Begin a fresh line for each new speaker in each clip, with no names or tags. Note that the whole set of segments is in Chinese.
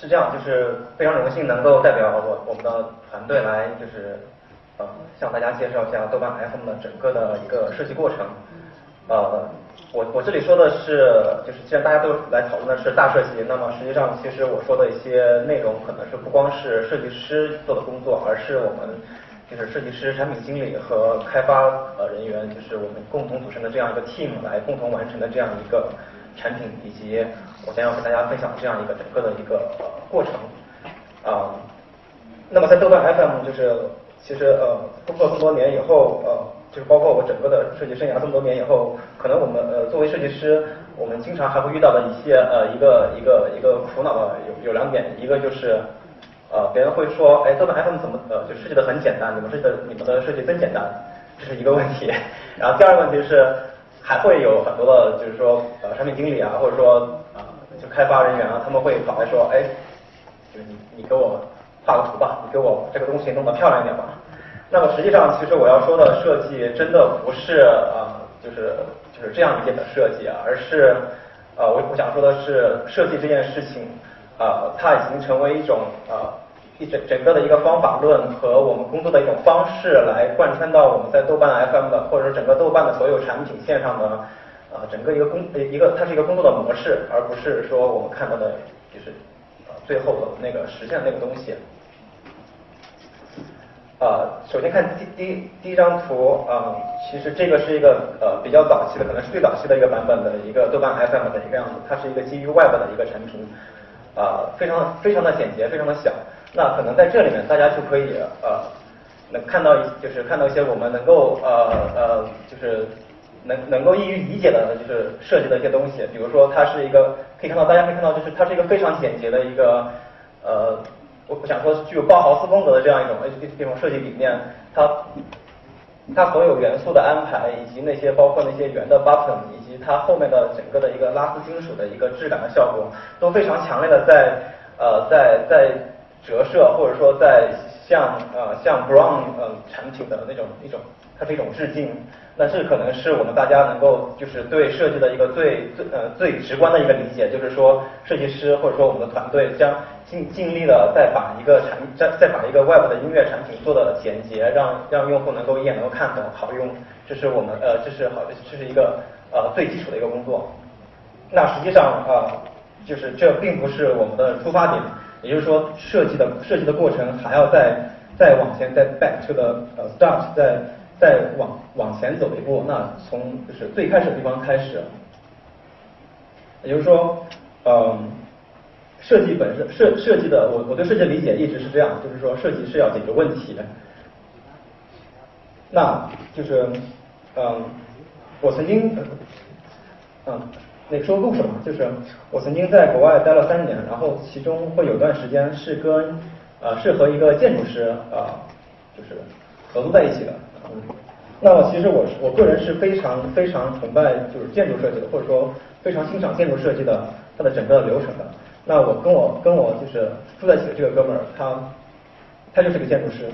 是这样就是非常荣幸能够代表我我们的团队来，就是呃向大家介绍一下豆瓣 FM 的整个的一个设计过程。呃，我我这里说的是，就是既然大家都来讨论的是大设计，那么实际上其实我说的一些内容可能是不光是设计师做的工作，而是我们就是设计师、产品经理和开发呃人员，就是我们共同组成的这样一个 team 来共同完成的这样一个产品，以及我将要和大家分享这样一个整个的一个呃过程啊。那么在豆瓣 FM 就是其实呃工作这么多年以后呃。就是包括我整个的设计生涯这么多年以后，可能我们呃作为设计师，我们经常还会遇到的一些呃一个一个一个苦恼的有有两点，一个就是呃别人会说，哎，豆瓣 FM 怎么呃就设计的很简单，你们设计的你们的设计真简单，这是一个问题。然后第二个问题是还会有很多的就是说呃产品经理啊，或者说啊就开发人员啊，他们会跑来说，哎，就是你你给我画个图吧，你给我这个东西弄得漂亮一点吧。那么实际上，其实我要说的设计真的不是啊，就是就是这样理解的设计啊，而是呃，我我想说的是，设计这件事情啊，它已经成为一种呃一整整个的一个方法论和我们工作的一种方式，来贯穿到我们在豆瓣 FM 的或者说整个豆瓣的所有产品线上的呃整个一个工一个它是一个工作的模式，而不是说我们看到的就是呃最后的那个实现那个东西。呃，首先看第第第一张图啊，其实这个是一个呃比较早期的，可能是最早期的一个版本的一个豆瓣 FM 的一个样子，它是一个基于 Web 的一个产品，啊，非常非常的简洁，非常的小。那可能在这里面大家就可以呃能看到一就是看到一些我们能够呃呃就是能能够易于理解的就是设计的一些东西，比如说它是一个可以看到大家可以看到就是它是一个非常简洁的一个呃。我不想说具有包豪斯风格的这样一种 H T C 这种设计理念，它它所有元素的安排，以及那些包括那些圆的 button，以及它后面的整个的一个拉丝金属的一个质感的效果，都非常强烈的在呃在在折射或者说在向呃向 Brown 呃产品的那种一种。它是一种致敬，那这可能是我们大家能够就是对设计的一个最最呃最直观的一个理解，就是说设计师或者说我们的团队将尽尽力的再把一个产再再把一个 Web 的音乐产品做的简洁，让让用户能够一眼能够看懂好用，这是我们呃这是好这是一个呃最基础的一个工作。那实际上啊就是这并不是我们的出发点，也就是说设计的设计的过程还要再再往前再 back to the 呃 start 再。再往往前走一步，那从就是最开始的地方开始，也就是说，嗯，设计本身设设计的，我我对设计的理解一直是这样，就是说设计是要解决问题的。那就是，嗯，我曾经，嗯，那说个故事嘛，就是我曾经在国外待了三年，然后其中会有段时间是跟呃是和一个建筑师啊，就是合作在一起的。那么其实我是我个人是非常非常崇拜就是建筑设计的，或者说非常欣赏建筑设计的它的整个流程的。那我跟我跟我就是住在一起的这个哥们儿，他他就是个建筑师。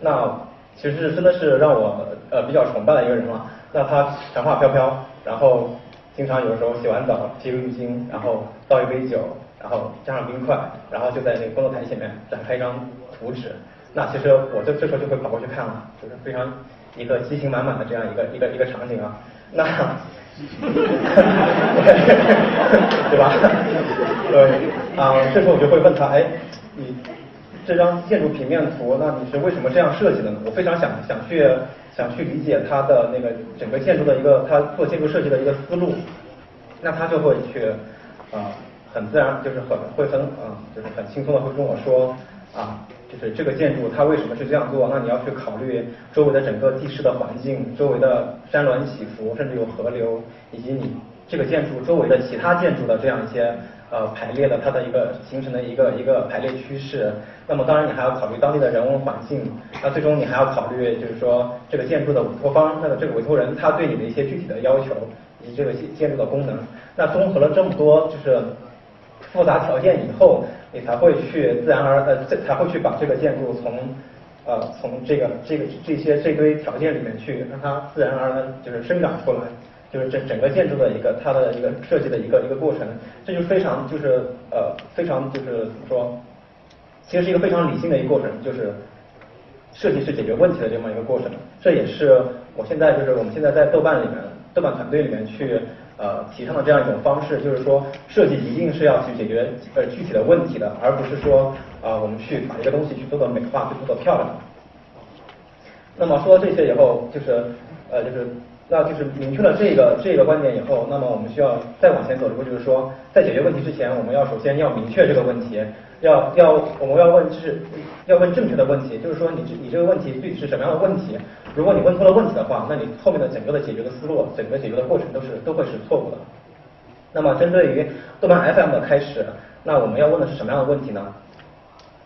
那其实是真的是让我呃比较崇拜的一个人嘛。那他长发飘飘，然后经常有时候洗完澡披个浴巾，然后倒一杯酒，然后加上冰块，然后就在那个工作台前面展开一张图纸。那其实我这这时候就会跑过去看了，就是非常一个激情满满的这样一个一个一个场景啊，那，对吧？对啊，这时候我就会问他，哎，你这张建筑平面图，那你是为什么这样设计的呢？我非常想想去想去理解他的那个整个建筑的一个他做建筑设计的一个思路，那他就会去啊，很自然就是很会很啊，就是很轻松的会跟我说啊。就是这个建筑它为什么是这样做？那你要去考虑周围的整个地势的环境，周围的山峦起伏，甚至有河流，以及你这个建筑周围的其他建筑的这样一些呃排列的它的一个形成的一个一个排列趋势。那么当然你还要考虑当地的人文环境。那最终你还要考虑就是说这个建筑的委托方，那个这个委托人他对你的一些具体的要求以及这个建筑的功能。那综合了这么多就是复杂条件以后。你才会去自然而呃，才会去把这个建筑从呃从这个这个这些这堆条件里面去让它自然而然就是生长出来，就是整整个建筑的一个它的一个设计的一个一个过程，这就非常就是呃非常就是怎么说其实是一个非常理性的一个过程，就是设计是解决问题的这么一个过程。这也是我现在就是我们现在在豆瓣里面，豆瓣团队里面去呃提倡的这样一种方式，就是说设计一定是要去解决呃具体的问题的，而不是说啊我们去把一个东西去做的美化，去做的漂亮。那么说到这些以后，就是呃就是。那就是明确了这个这个观点以后，那么我们需要再往前走一步，就是说，在解决问题之前，我们要首先要明确这个问题，要要我们要问就是要问正确的问题，就是说你这你这个问题具体是什么样的问题？如果你问错了问题的话，那你后面的整个的解决的思路，整个解决的过程都是都会是错误的。那么针对于豆瓣 FM 的开始，那我们要问的是什么样的问题呢？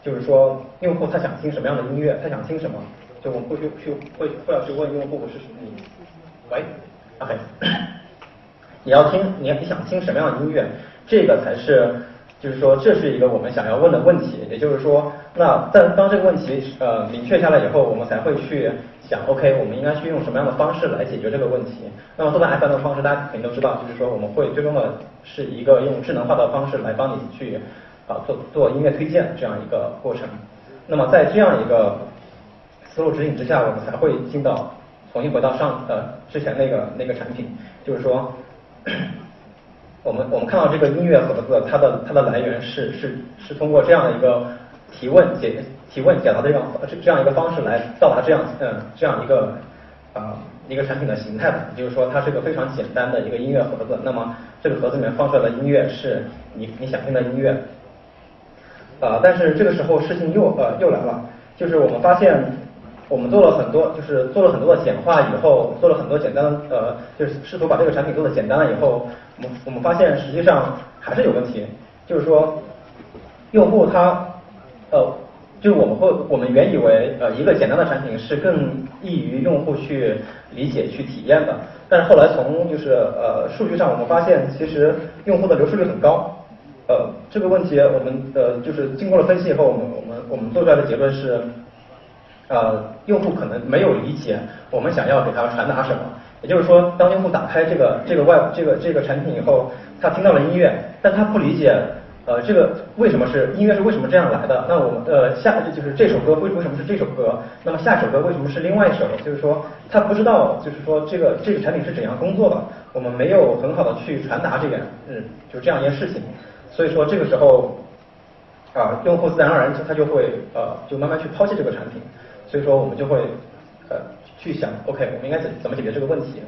就是说用户他想听什么样的音乐，他想听什么？就我们会去去会会要去问用户是你。喂，OK，你要听，你你想听什么样的音乐？这个才是，就是说，这是一个我们想要问的问题。也就是说，那在当这个问题呃明确下来以后，我们才会去想，OK，我们应该去用什么样的方式来解决这个问题？那么，做瓣 FM 的方式，大家肯定都知道，就是说，我们会最终的是一个用智能化的方式来帮你去啊做做音乐推荐这样一个过程。那么，在这样一个思路指引之下，我们才会进到。重新回到上呃之前那个那个产品，就是说，我们我们看到这个音乐盒子，它的它的来源是是是通过这样的一个提问解提问解答的这样这这样一个方式来到达这样嗯这样一个啊一个产品的形态的，就是说它是个非常简单的一个音乐盒子，那么这个盒子里面放出来的音乐是你你想听的音乐，啊但是这个时候事情又呃又来了，就是我们发现。我们做了很多，就是做了很多的简化以后，做了很多简单的，呃，就是试图把这个产品做的简单了以后，我们我们发现实际上还是有问题，就是说，用户他，呃，就是我们会我们原以为呃一个简单的产品是更易于用户去理解去体验的，但是后来从就是呃数据上我们发现其实用户的流失率很高，呃这个问题我们呃就是经过了分析以后，我们我们我们做出来的结论是。呃，用户可能没有理解我们想要给他传达什么。也就是说，当用户打开这个这个外这个这个产品以后，他听到了音乐，但他不理解呃这个为什么是音乐是为什么这样来的？那我们呃下就是这首歌为为什么是这首歌？那么下首歌为什么是另外一首？就是说他不知道就是说这个这个产品是怎样工作的，我们没有很好的去传达这个嗯就这样一件事情。所以说这个时候啊用户自然而然他就会呃就慢慢去抛弃这个产品。所以说，我们就会呃去想，OK，我们应该怎怎么解决这个问题？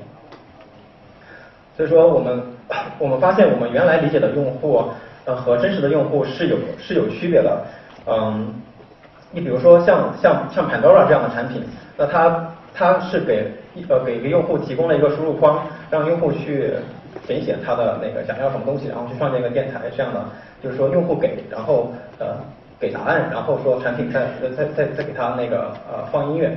所以说，我们 我们发现，我们原来理解的用户呃和真实的用户是有是有区别的。嗯，你比如说像像像 Pandora 这样的产品，那它它是给呃给一个用户提供了一个输入框，让用户去填写他的那个想要什么东西，然后去创建一个电台这样的，就是说用户给，然后呃。给答案，然后说产品再再再再给他那个呃放音乐。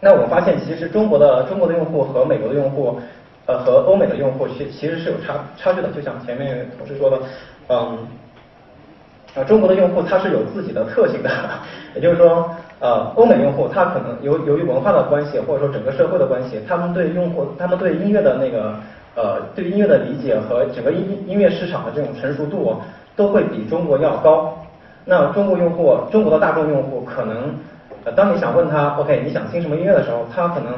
那我发现其实中国的中国的用户和美国的用户，呃和欧美的用户其其实是有差差距的。就像前面同事说的，嗯，啊中国的用户他是有自己的特性的，也就是说呃欧美用户他可能由由于文化的关系或者说整个社会的关系，他们对用户他们对音乐的那个呃对音乐的理解和整个音音乐市场的这种成熟度都会比中国要高。那中国用户，中国的大众用户可能，呃，当你想问他，OK，你想听什么音乐的时候，他可能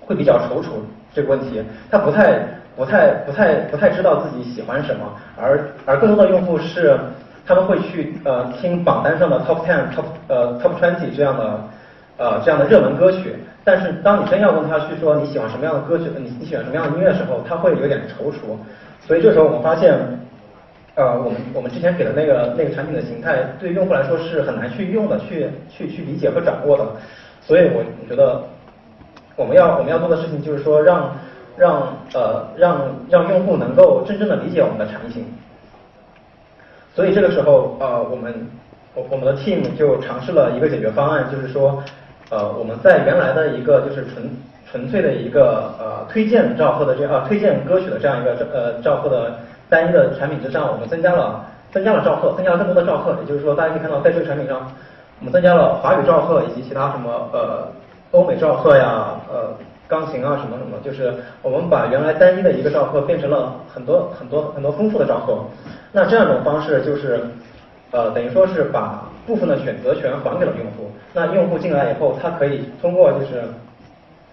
会比较踌躇这个问题，他不太、不太、不太、不太知道自己喜欢什么，而而更多的用户是，他们会去呃听榜单上的 Top Ten、Top 呃 Top Twenty 这样的呃这样的热门歌曲，但是当你真要问他去说你喜欢什么样的歌曲，你你喜欢什么样的音乐的时候，他会有点踌躇，所以这时候我们发现。呃，我们我们之前给的那个那个产品的形态，对用户来说是很难去用的，去去去理解和掌握的。所以我我觉得我们要我们要做的事情就是说，让让呃让让用户能够真正的理解我们的产品。所以这个时候呃我们我我们的 team 就尝试了一个解决方案，就是说呃我们在原来的一个就是纯纯粹的一个呃推荐赵贺的这啊推荐歌曲的这样一个呃赵贺的。单一的产品之上，我们增加了增加了兆赫，增加了更多的兆赫。也就是说，大家可以看到，在这个产品上，我们增加了华语兆赫以及其他什么呃欧美兆赫呀，呃钢琴啊什么什么，就是我们把原来单一的一个兆赫变成了很多很多很多丰富的兆赫。那这样一种方式就是呃等于说是把部分的选择权还给了用户。那用户进来以后，他可以通过就是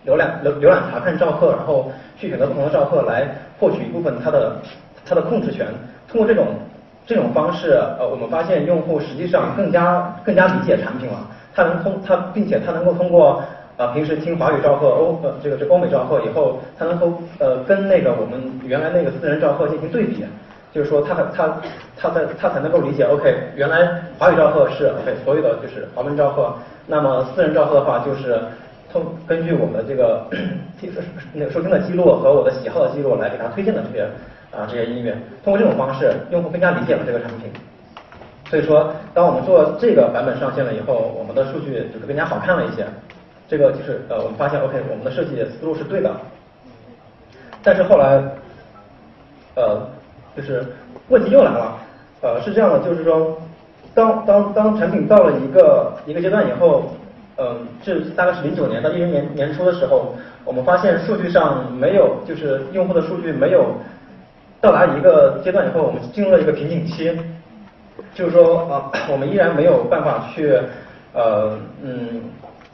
浏览浏浏览查看照赫，然后去选择不同的照赫来获取一部分他的他的控制权。通过这种这种方式，呃，我们发现用户实际上更加更加理解产品了。他能通他，并且他能够通过啊平时听华语召贺欧呃这个这欧美召贺以后，他能够呃跟那个我们原来那个私人召贺进行对比，就是说他他他在他才能够理解，OK，原来华语召贺是 OK 所有的就是华文召贺，那么私人召贺的话就是通根据我们的这个 那个收听的记录和我的喜好的记录来给他推荐的这些啊这些音乐，通过这种方式，用户更加理解了这个产品。所以说，当我们做这个版本上线了以后，我们的数据就是更加好看了一些。这个就是呃，我们发现 OK，我们的设计思路是对的。但是后来，呃，就是问题又来了。呃，是这样的，就是说，当当当产品到了一个一个阶段以后，嗯，这大概是零九年到一零年年初的时候，我们发现数据上没有，就是用户的数据没有到达一个阶段以后，我们进入了一个瓶颈期。就是说啊，我们依然没有办法去呃嗯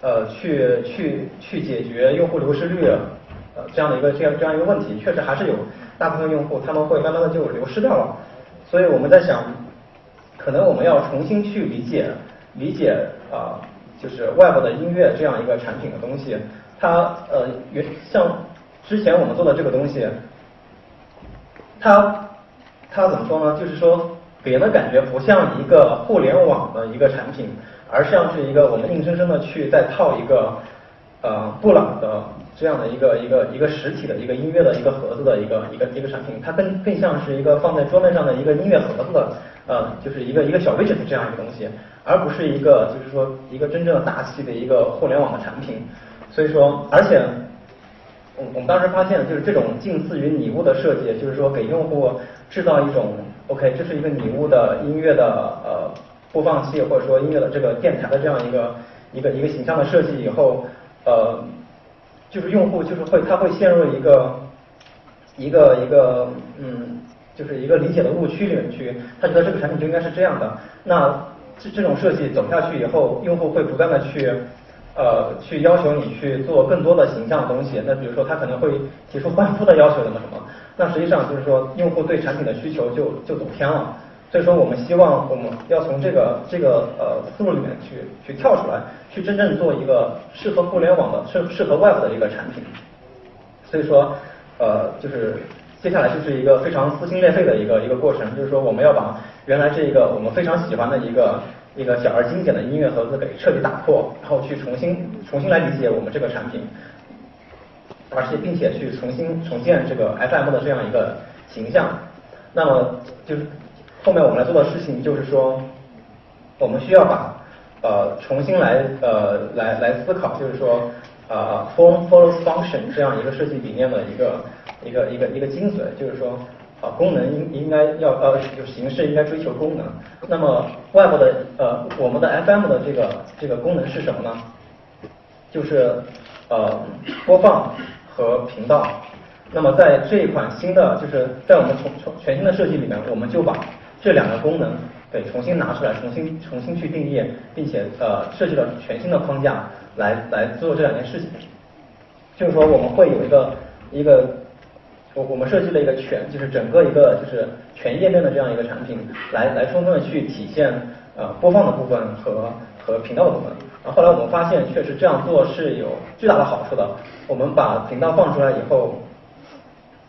呃去去去解决用户流失率呃这样的一个这样这样一个问题，确实还是有大部分用户他们会慢慢的就流失掉了。所以我们在想，可能我们要重新去理解理解啊，就是 Web 的音乐这样一个产品的东西，它呃原像之前我们做的这个东西，它它怎么说呢？就是说。给人的感觉不像一个互联网的一个产品，而像是一个我们硬生生的去再套一个呃布朗的这样的一个一个一个实体的一个音乐的一个盒子的一个一个一个产品，它更更像是一个放在桌面上的一个音乐盒子的呃就是一个一个小 widget 这样一个东西，而不是一个就是说一个真正的大气的一个互联网的产品。所以说，而且我们当时发现就是这种近似于拟物的设计，就是说给用户制造一种。OK，这是一个拟物的音乐的呃播放器，或者说音乐的这个电台的这样一个一个一个形象的设计以后，呃，就是用户就是会他会陷入一个一个一个嗯，就是一个理解的误区里面去，他觉得这个产品就应该是这样的。那这这种设计走下去以后，用户会不断的去呃去要求你去做更多的形象东西。那比如说他可能会提出换肤的要求什么什么。那实际上就是说，用户对产品的需求就就走偏了，所以说我们希望我们要从这个这个呃思路里面去去跳出来，去真正做一个适合互联网的适适合 Web 的一个产品。所以说呃就是接下来就是一个非常撕心裂肺的一个一个过程，就是说我们要把原来这个我们非常喜欢的一个一个小而精简的音乐盒子给彻底打破，然后去重新重新来理解我们这个产品。而且并且去重新重建这个 FM 的这样一个形象，那么就是后面我们来做的事情就是说，我们需要把呃重新来呃来来思考，就是说呃 form follows function 这样一个设计理念的一个一个一个一个精髓，就是说啊功能应应该要呃就形式应该追求功能，那么外部的呃我们的 FM 的这个这个功能是什么呢？就是呃播放。和频道，那么在这一款新的，就是在我们重重全新的设计里面，我们就把这两个功能给重新拿出来，重新重新去定义，并且呃设计了全新的框架来来做这两件事情。就是说我们会有一个一个我我们设计了一个全，就是整个一个就是全页面的这样一个产品，来来充分的去体现呃播放的部分和和频道的部分。然后后来我们发现，确实这样做是有巨大的好处的。我们把频道放出来以后，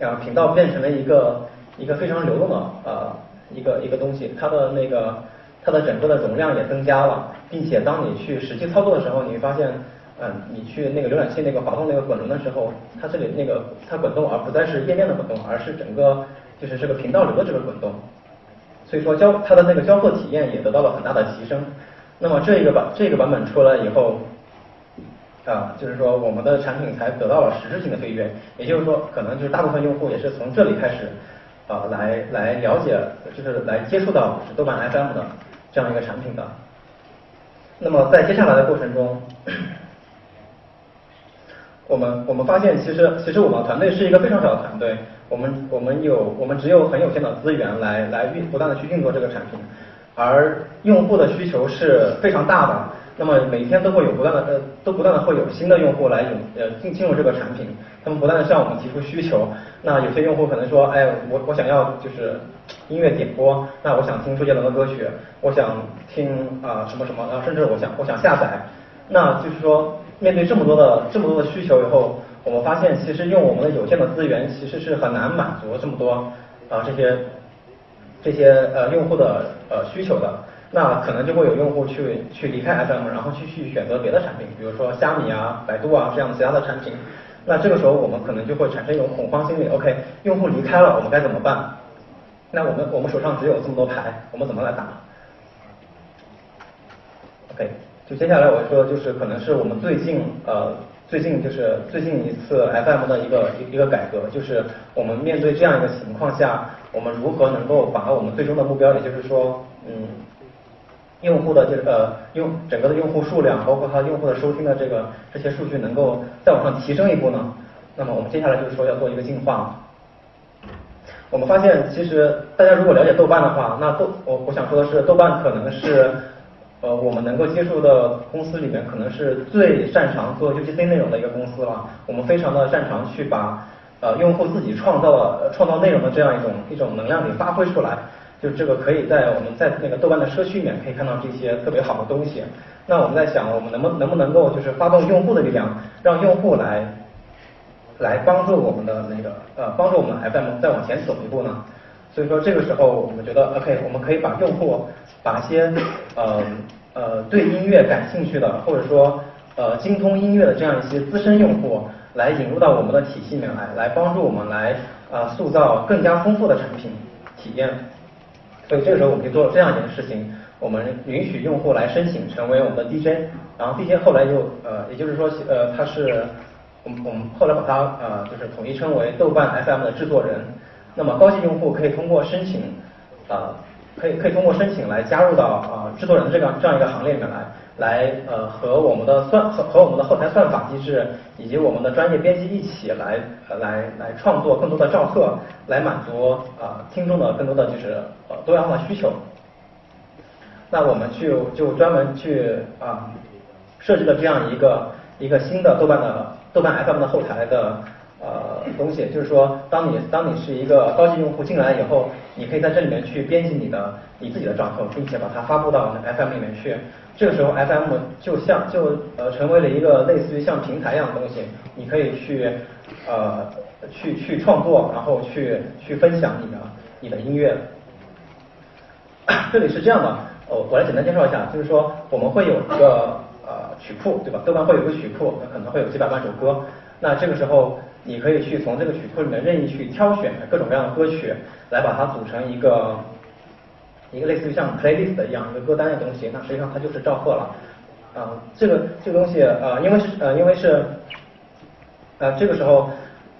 啊，频道变成了一个一个非常流动的呃一个一个东西，它的那个它的整个的容量也增加了，并且当你去实际操作的时候，你会发现，嗯，你去那个浏览器那个滑动那个滚轮的时候，它这里那个它滚动，而不再是页面的滚动，而是整个就是这个频道流的这个滚动。所以说交它的那个交互体验也得到了很大的提升。那么这个版这个版本出来以后，啊，就是说我们的产品才得到了实质性的飞跃。也就是说，可能就是大部分用户也是从这里开始，啊，来来了解，就是来接触到豆瓣 FM 的这样一个产品的。那么在接下来的过程中，我们我们发现，其实其实我们团队是一个非常小的团队，我们我们有我们只有很有限的资源来来运不断的去运作这个产品。而用户的需求是非常大的。那么每天都会有不断的呃，都不断的会有新的用户来引呃进进入这个产品，他们不断的向我们提出需求。那有些用户可能说，哎，我我想要就是音乐点播，那我想听周杰伦的歌曲，我想听啊什么什么，然后甚至我想我想下载。那就是说，面对这么多的这么多的需求以后，我们发现其实用我们的有限的资源其实是很难满足这么多啊这些这些呃用户的呃需求的。那可能就会有用户去去离开 FM，然后去去选择别的产品，比如说虾米啊、百度啊这样其他的产品。那这个时候我们可能就会产生一种恐慌心理。OK，用户离开了，我们该怎么办？那我们我们手上只有这么多牌，我们怎么来打？OK，就接下来我说就是可能是我们最近呃最近就是最近一次 FM 的一个一一个改革，就是我们面对这样一个情况下，我们如何能够把我们最终的目标，也就是说嗯。用户的这个呃用整个的用户数量，包括它用户的收听的这个这些数据，能够再往上提升一步呢？那么我们接下来就是说要做一个进化。我们发现，其实大家如果了解豆瓣的话，那豆我我想说的是，豆瓣可能是呃我们能够接触的公司里面，可能是最擅长做 UGC 内容的一个公司了。我们非常的擅长去把呃用户自己创造创造内容的这样一种一种能量给发挥出来。就这个可以在我们在那个豆瓣的社区里面可以看到这些特别好的东西。那我们在想，我们能不能不能够就是发动用户的力量，让用户来来帮助我们的那个呃帮助我们 FM 再往前走一步呢？所以说这个时候我们觉得 OK，我们可以把用户把一些呃呃对音乐感兴趣的或者说呃精通音乐的这样一些资深用户来引入到我们的体系里面来，来帮助我们来啊塑造更加丰富的产品体验。所以这个时候我们就做了这样一件事情，我们允许用户来申请成为我们的 DJ，然后 DJ 后来又呃，也就是说呃，他是我们我们后来把它呃就是统一称为豆瓣 FM 的制作人。那么高级用户可以通过申请啊，可以可以通过申请来加入到啊制作人这个这样一个行列里面来。来呃和我们的算和和我们的后台算法机制以及我们的专业编辑一起来来来创作更多的照贺，来满足啊听众的更多的就是呃多样化需求。那我们就就专门去啊设计了这样一个一个新的豆瓣的豆瓣 FM 的后台的呃东西，就是说当你当你是一个高级用户进来以后，你可以在这里面去编辑你的你自己的账号，并且把它发布到 FM 里面去。这个时候，FM 就像就呃成为了一个类似于像平台一样的东西，你可以去呃去去创作，然后去去分享你的你的音乐。这里是这样的，哦，我来简单介绍一下，就是说我们会有一个呃曲库，对吧？豆瓣会有个曲库，可能会有几百万首歌。那这个时候，你可以去从这个曲库里面任意去挑选各种各样的歌曲，来把它组成一个。一个类似于像 playlist 一样一个歌单的东西，那实际上它就是赵贺了。啊，这个这个东西呃，因为是呃，因为是呃，这个时候，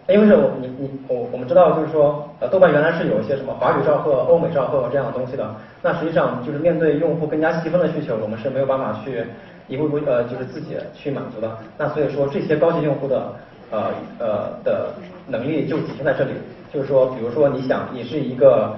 因为是我你你我我们知道就是说呃，豆瓣原来是有一些什么华语赵贺、欧美赵贺这样的东西的。那实际上就是面对用户更加细分的需求，我们是没有办法去一步步呃，就是自己去满足的。那所以说这些高级用户的呃呃的能力就体现在这里，就是说，比如说你想你是一个。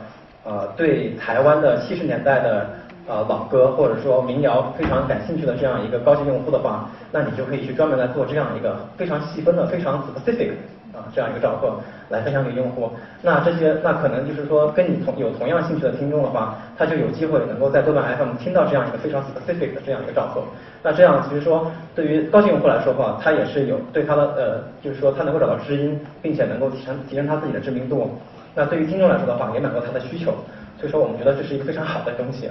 呃，对台湾的七十年代的呃老歌或者说民谣非常感兴趣的这样一个高级用户的话，那你就可以去专门来做这样一个非常细分的、非常 specific 啊这样一个照贺来分享给用户。那这些那可能就是说跟你同有同样兴趣的听众的话，他就有机会能够在豆瓣 FM 听到这样一个非常 specific 的这样一个照贺。那这样其实说对于高级用户来说的话，他也是有对他的呃就是说他能够找到知音，并且能够提升提升他自己的知名度。那对于听众来说的话，也满足他的需求，所以说我们觉得这是一个非常好的东西。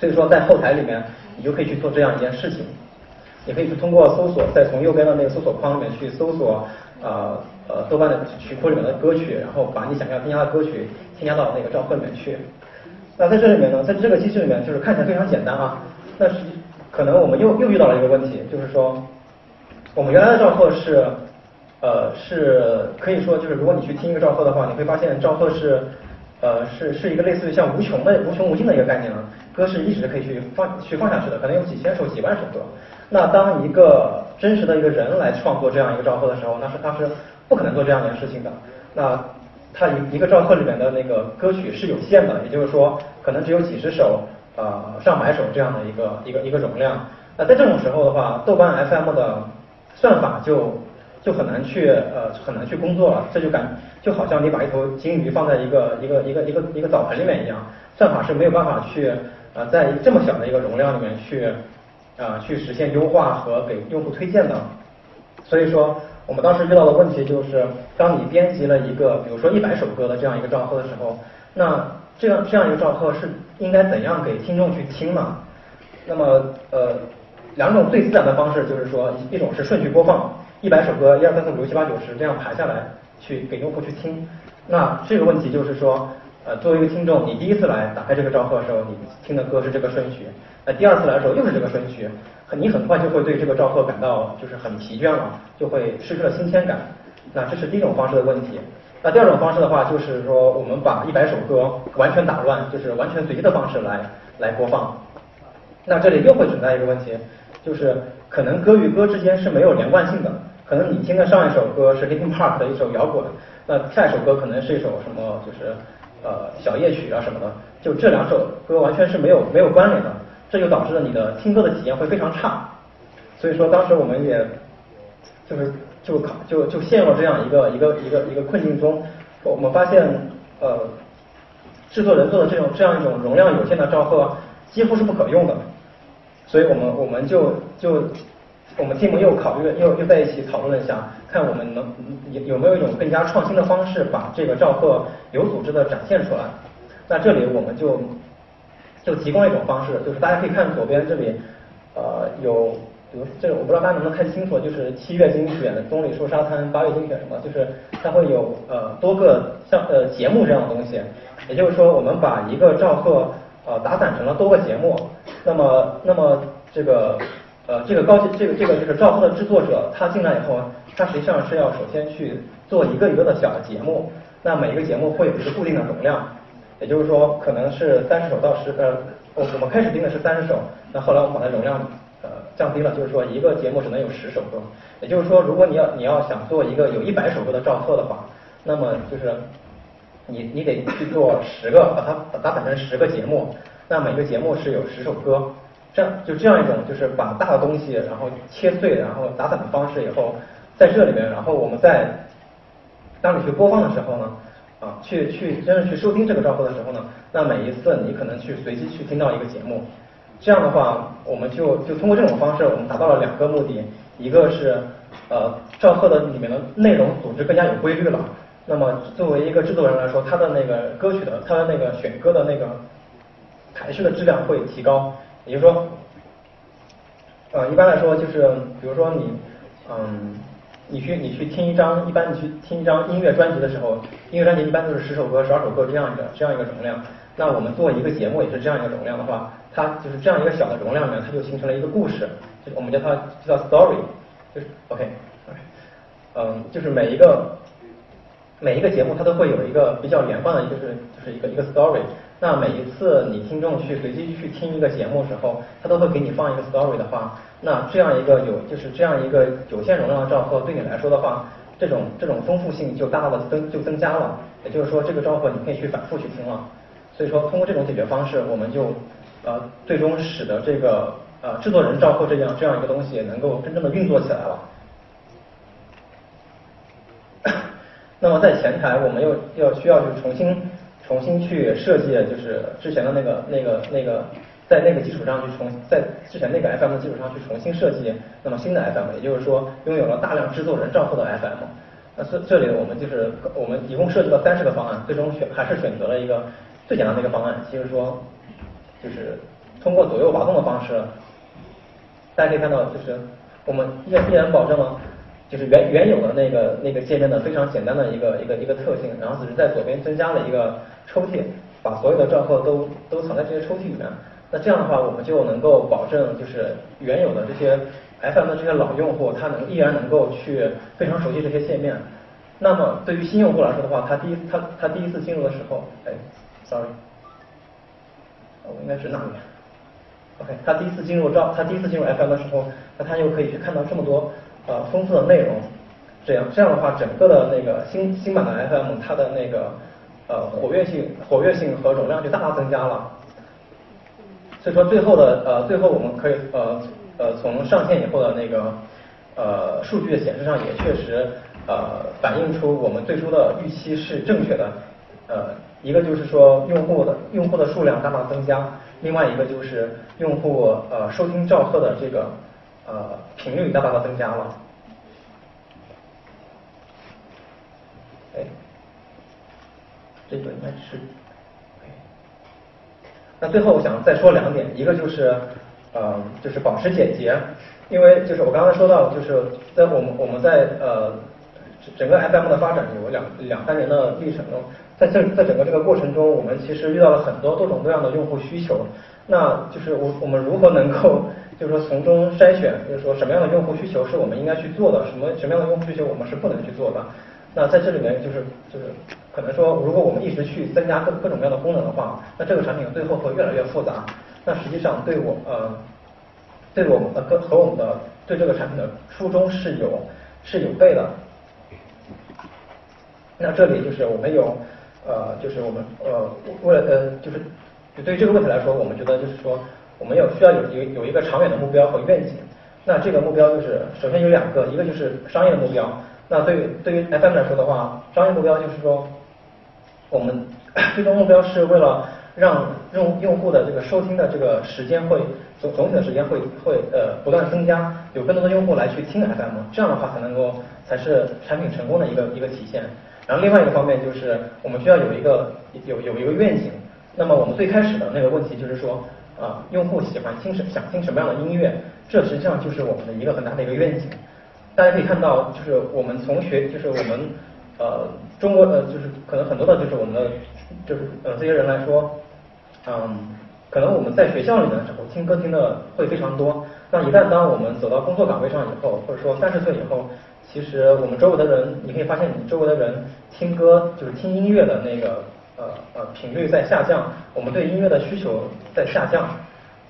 所以说在后台里面，你就可以去做这样一件事情，你可以去通过搜索，再从右边的那个搜索框里面去搜索呃呃豆瓣的曲库里面的歌曲，然后把你想要添加的歌曲添加到那个账户里面去。那在这里面呢，在这个机制里面，就是看起来非常简单啊，但是可能我们又又遇到了一个问题，就是说我们原来的账户是。呃，是可以说，就是如果你去听一个赵贺的话，你会发现赵贺是，呃，是是一个类似于像无穷的、无穷无尽的一个概念啊。歌是一直可以去放去放下去的，可能有几千首、几万首歌。那当一个真实的一个人来创作这样一个赵贺的时候，那是他是不可能做这样一件事情的。那他一一个赵贺里面的那个歌曲是有限的，也就是说，可能只有几十首呃上百首这样的一个一个一个容量。那在这种时候的话，豆瓣 FM 的算法就就很难去呃很难去工作了，这就感就好像你把一头金鱼放在一个一个一个一个一个澡盆里面一样，算法是没有办法去呃在这么小的一个容量里面去啊去实现优化和给用户推荐的。所以说，我们当时遇到的问题就是，当你编辑了一个比如说一百首歌的这样一个账号的时候，那这样这样一个账号是应该怎样给听众去听呢？那么呃两种最自然的方式就是说，一种是顺序播放。一百首歌，一二三四五六七八九十这样排下来，去给用户去听。那这个问题就是说，呃，作为一个听众，你第一次来打开这个账号的时候，你听的歌是这个顺序，那第二次来的时候又是这个顺序，你很快就会对这个账号感到就是很疲倦了，就会失去了新鲜感。那这是第一种方式的问题。那第二种方式的话，就是说我们把一百首歌完全打乱，就是完全随机的方式来来播放。那这里又会存在一个问题，就是可能歌与歌之间是没有连贯性的。可能你听的上一首歌是 Linkin Park 的一首摇滚，那下一首歌可能是一首什么，就是呃小夜曲啊什么的，就这两首歌完全是没有没有关联的，这就导致了你的听歌的体验会非常差。所以说当时我们也就是就考就就陷入这样一个一个一个一个困境中，我们发现呃制作人做的这种这样一种容量有限的兆赫几乎是不可用的，所以我们我们就就。我们 team 又考虑又又在一起讨论了一下，看我们能有有没有一种更加创新的方式，把这个赵赫有组织的展现出来。那这里我们就就提供一种方式，就是大家可以看左边这里，呃，有比如这个我不知道大家能不能看清楚，就是七月精选的、棕榈树沙滩、八月精选什么，就是它会有呃多个像呃节目这样的东西。也就是说，我们把一个赵贺呃打散成了多个节目，那么那么这个。呃，这个高级这个这个就是赵贺的制作者，他进来以后，他实际上是要首先去做一个一个的小的节目，那每一个节目会有一个固定的容量，也就是说可能是三十首到十呃，我我们开始定的是三十首，那后来我们把它容量呃降低了，就是说一个节目只能有十首歌，也就是说如果你要你要想做一个有一百首歌的照册的话，那么就是你你得去做十个，把它打散成十个节目，那每个节目是有十首歌。这样就这样一种，就是把大的东西然后切碎，然后打散的方式以后，在这里面，然后我们在当你去播放的时候呢，啊，去去真正去收听这个账号的时候呢，那每一次你可能去随机去听到一个节目，这样的话，我们就就通过这种方式，我们达到了两个目的，一个是呃赵贺的里面的内容组织更加有规律了，那么作为一个制作人来说，他的那个歌曲的他的那个选歌的那个排序的质量会提高。也就是说，呃，一般来说就是，比如说你，嗯，你去你去听一张，一般你去听一张音乐专辑的时候，音乐专辑一般都是十首歌、十二首歌这样一个这样一个容量。那我们做一个节目也是这样一个容量的话，它就是这样一个小的容量里面，它就形成了一个故事，就我们叫它叫 story，就是 OK，嗯，就是每一个每一个节目它都会有一个比较连贯的，就是就是一个一个 story。那每一次你听众去随机去听一个节目时候，他都会给你放一个 story 的话，那这样一个有就是这样一个有限容量的账号对你来说的话，这种这种丰富性就大大的增就增加了。也就是说，这个账号你可以去反复去听了。所以说，通过这种解决方式，我们就呃最终使得这个呃制作人账号这样这样一个东西能够真正的运作起来了。那么在前台，我们又要需要去重新。重新去设计，就是之前的那个、那个、那个，在那个基础上去重，在之前那个 FM 的基础上去重新设计，那么新的 FM，也就是说拥有了大量制作人账户的 FM。那这这里我们就是我们一共设计了三十个方案，最终选还是选择了一个最简单的一个方案，就是说就是通过左右滑动的方式，大家可以看到，就是我们依然依然保证了。就是原原有的那个那个界面的非常简单的一个一个一个特性，然后只是在左边增加了一个抽屉，把所有的账号都都藏在这些抽屉里面。那这样的话，我们就能够保证，就是原有的这些 FM 的这些老用户，他能依然能够去非常熟悉这些界面。那么对于新用户来说的话，他第一他他第一次进入的时候，哎，sorry，我应该是那里。OK，他第一次进入招，他第一次进入 FM 的时候，那他又可以去看到这么多。呃，丰富的内容，这样这样的话，整个的那个新新版的 FM，它的那个呃活跃性、活跃性和容量就大大增加了。所以说最后的呃最后我们可以呃呃从上线以后的那个呃数据的显示上也确实呃反映出我们最初的预期是正确的，呃一个就是说用户的用户的数量大大增加，另外一个就是用户呃收听召贺的这个呃频率大大的增加了。哎，这个应该是。那最后我想再说两点，一个就是呃就是保持简洁，因为就是我刚才说到，就是在我们我们在呃整个 FM 的发展有两两三年的历程中，在这在整个这个过程中，我们其实遇到了很多多种多样的用户需求，那就是我我们如何能够就是说从中筛选，就是说什么样的用户需求是我们应该去做的，什么什么样的用户需求我们是不能去做的。那在这里面就是就是可能说，如果我们一直去增加各各种各样的功能的话，那这个产品最后会越来越复杂。那实际上对我呃，对我们的跟和我们的对这个产品的初衷是有是有悖的。那这里就是我们有呃，就是我们呃为了呃就是就对于这个问题来说，我们觉得就是说我们有需要有有有一个长远的目标和愿景。那这个目标就是首先有两个，一个就是商业目标。那对于对于 FM 来说的话，商业目标就是说，我们最终目标是为了让用用户的这个收听的这个时间会总总体的时间会会呃不断增加，有更多的用户来去听 FM，这样的话才能够才是产品成功的一个一个体现。然后另外一个方面就是我们需要有一个有有一个愿景。那么我们最开始的那个问题就是说啊，用户喜欢听什想听什么样的音乐，这实际上就是我们的一个很大的一个愿景。大家可以看到，就是我们从学，就是我们呃中国呃，就是可能很多的，就是我们的就是呃这些人来说，嗯，可能我们在学校里面的时候听歌听的会非常多。那一旦当我们走到工作岗位上以后，或者说三十岁以后，其实我们周围的人，你可以发现你周围的人听歌就是听音乐的那个呃呃频率在下降，我们对音乐的需求在下降。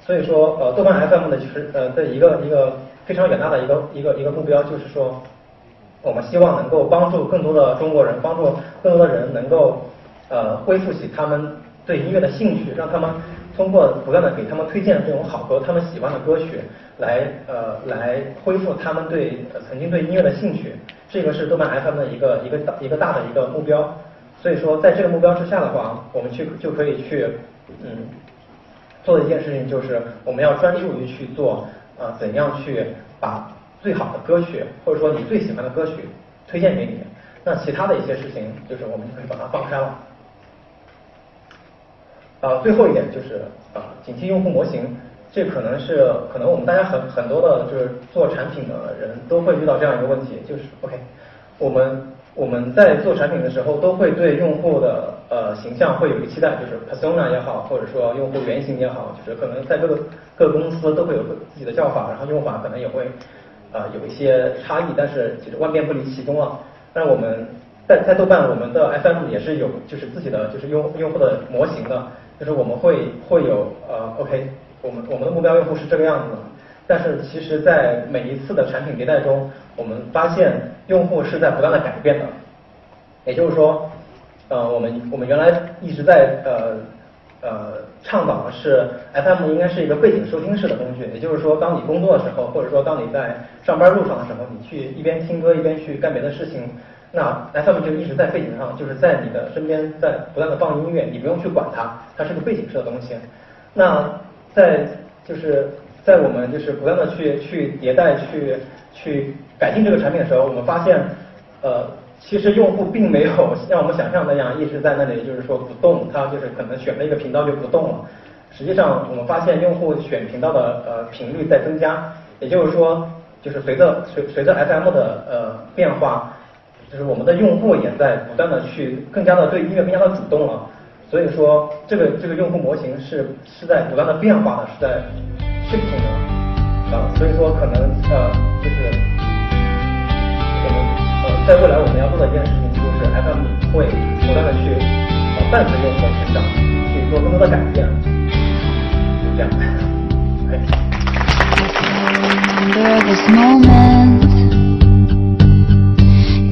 所以说呃豆瓣 FM 的其实呃的一个一个。非常远大的一个一个一个目标，就是说，我们希望能够帮助更多的中国人，帮助更多的人能够呃恢复起他们对音乐的兴趣，让他们通过不断的给他们推荐这种好歌，他们喜欢的歌曲，来呃来恢复他们对曾经对音乐的兴趣。这个是豆瓣 FM 的一个一个一个大的一个目标。所以说，在这个目标之下的话，我们去就可以去嗯做的一件事情，就是我们要专注于去做。啊，怎样去把最好的歌曲，或者说你最喜欢的歌曲推荐给你？那其他的一些事情，就是我们就可以把它放开了。啊，最后一点就是啊，警惕用户模型，这可能是可能我们大家很很多的，就是做产品的人都会遇到这样一个问题，就是 OK，我们。我们在做产品的时候，都会对用户的呃形象会有一个期待，就是 persona 也好，或者说用户原型也好，就是可能在各个各个公司都会有自己的叫法，然后用法可能也会啊有一些差异，但是其实万变不离其宗啊。但是我们在在豆瓣，我们的 FM 也是有就是自己的就是用用户的模型的，就是我们会会有呃 OK，我们我们的目标用户是这个样子。但是其实，在每一次的产品迭代中，我们发现用户是在不断的改变的。也就是说，呃，我们我们原来一直在呃呃倡导的是 FM 应该是一个背景收听式的工具。也就是说，当你工作的时候，或者说当你在上班路上的时候，你去一边听歌一边去干别的事情，那 FM 就一直在背景上，就是在你的身边在不断的放音乐，你不用去管它，它是个背景式的东西。那在就是。在我们就是不断的去去迭代、去去改进这个产品的时候，我们发现，呃，其实用户并没有像我们想象那样一直在那里，就是说不动，他就是可能选了一个频道就不动了。实际上，我们发现用户选频道的呃频率在增加，也就是说，就是随着随随着 FM 的呃变化，就是我们的用户也在不断的去更加的对音乐更加的主动了。所以说，这个这个用户模型是是在不断的变化的，是在。这不可能啊所以说可能呃就是可能呃在未来我们要做的一件事情就是 FM 你会不断的去伴随着你的成长去做更多的改变。就这样。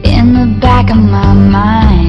In the back of my mind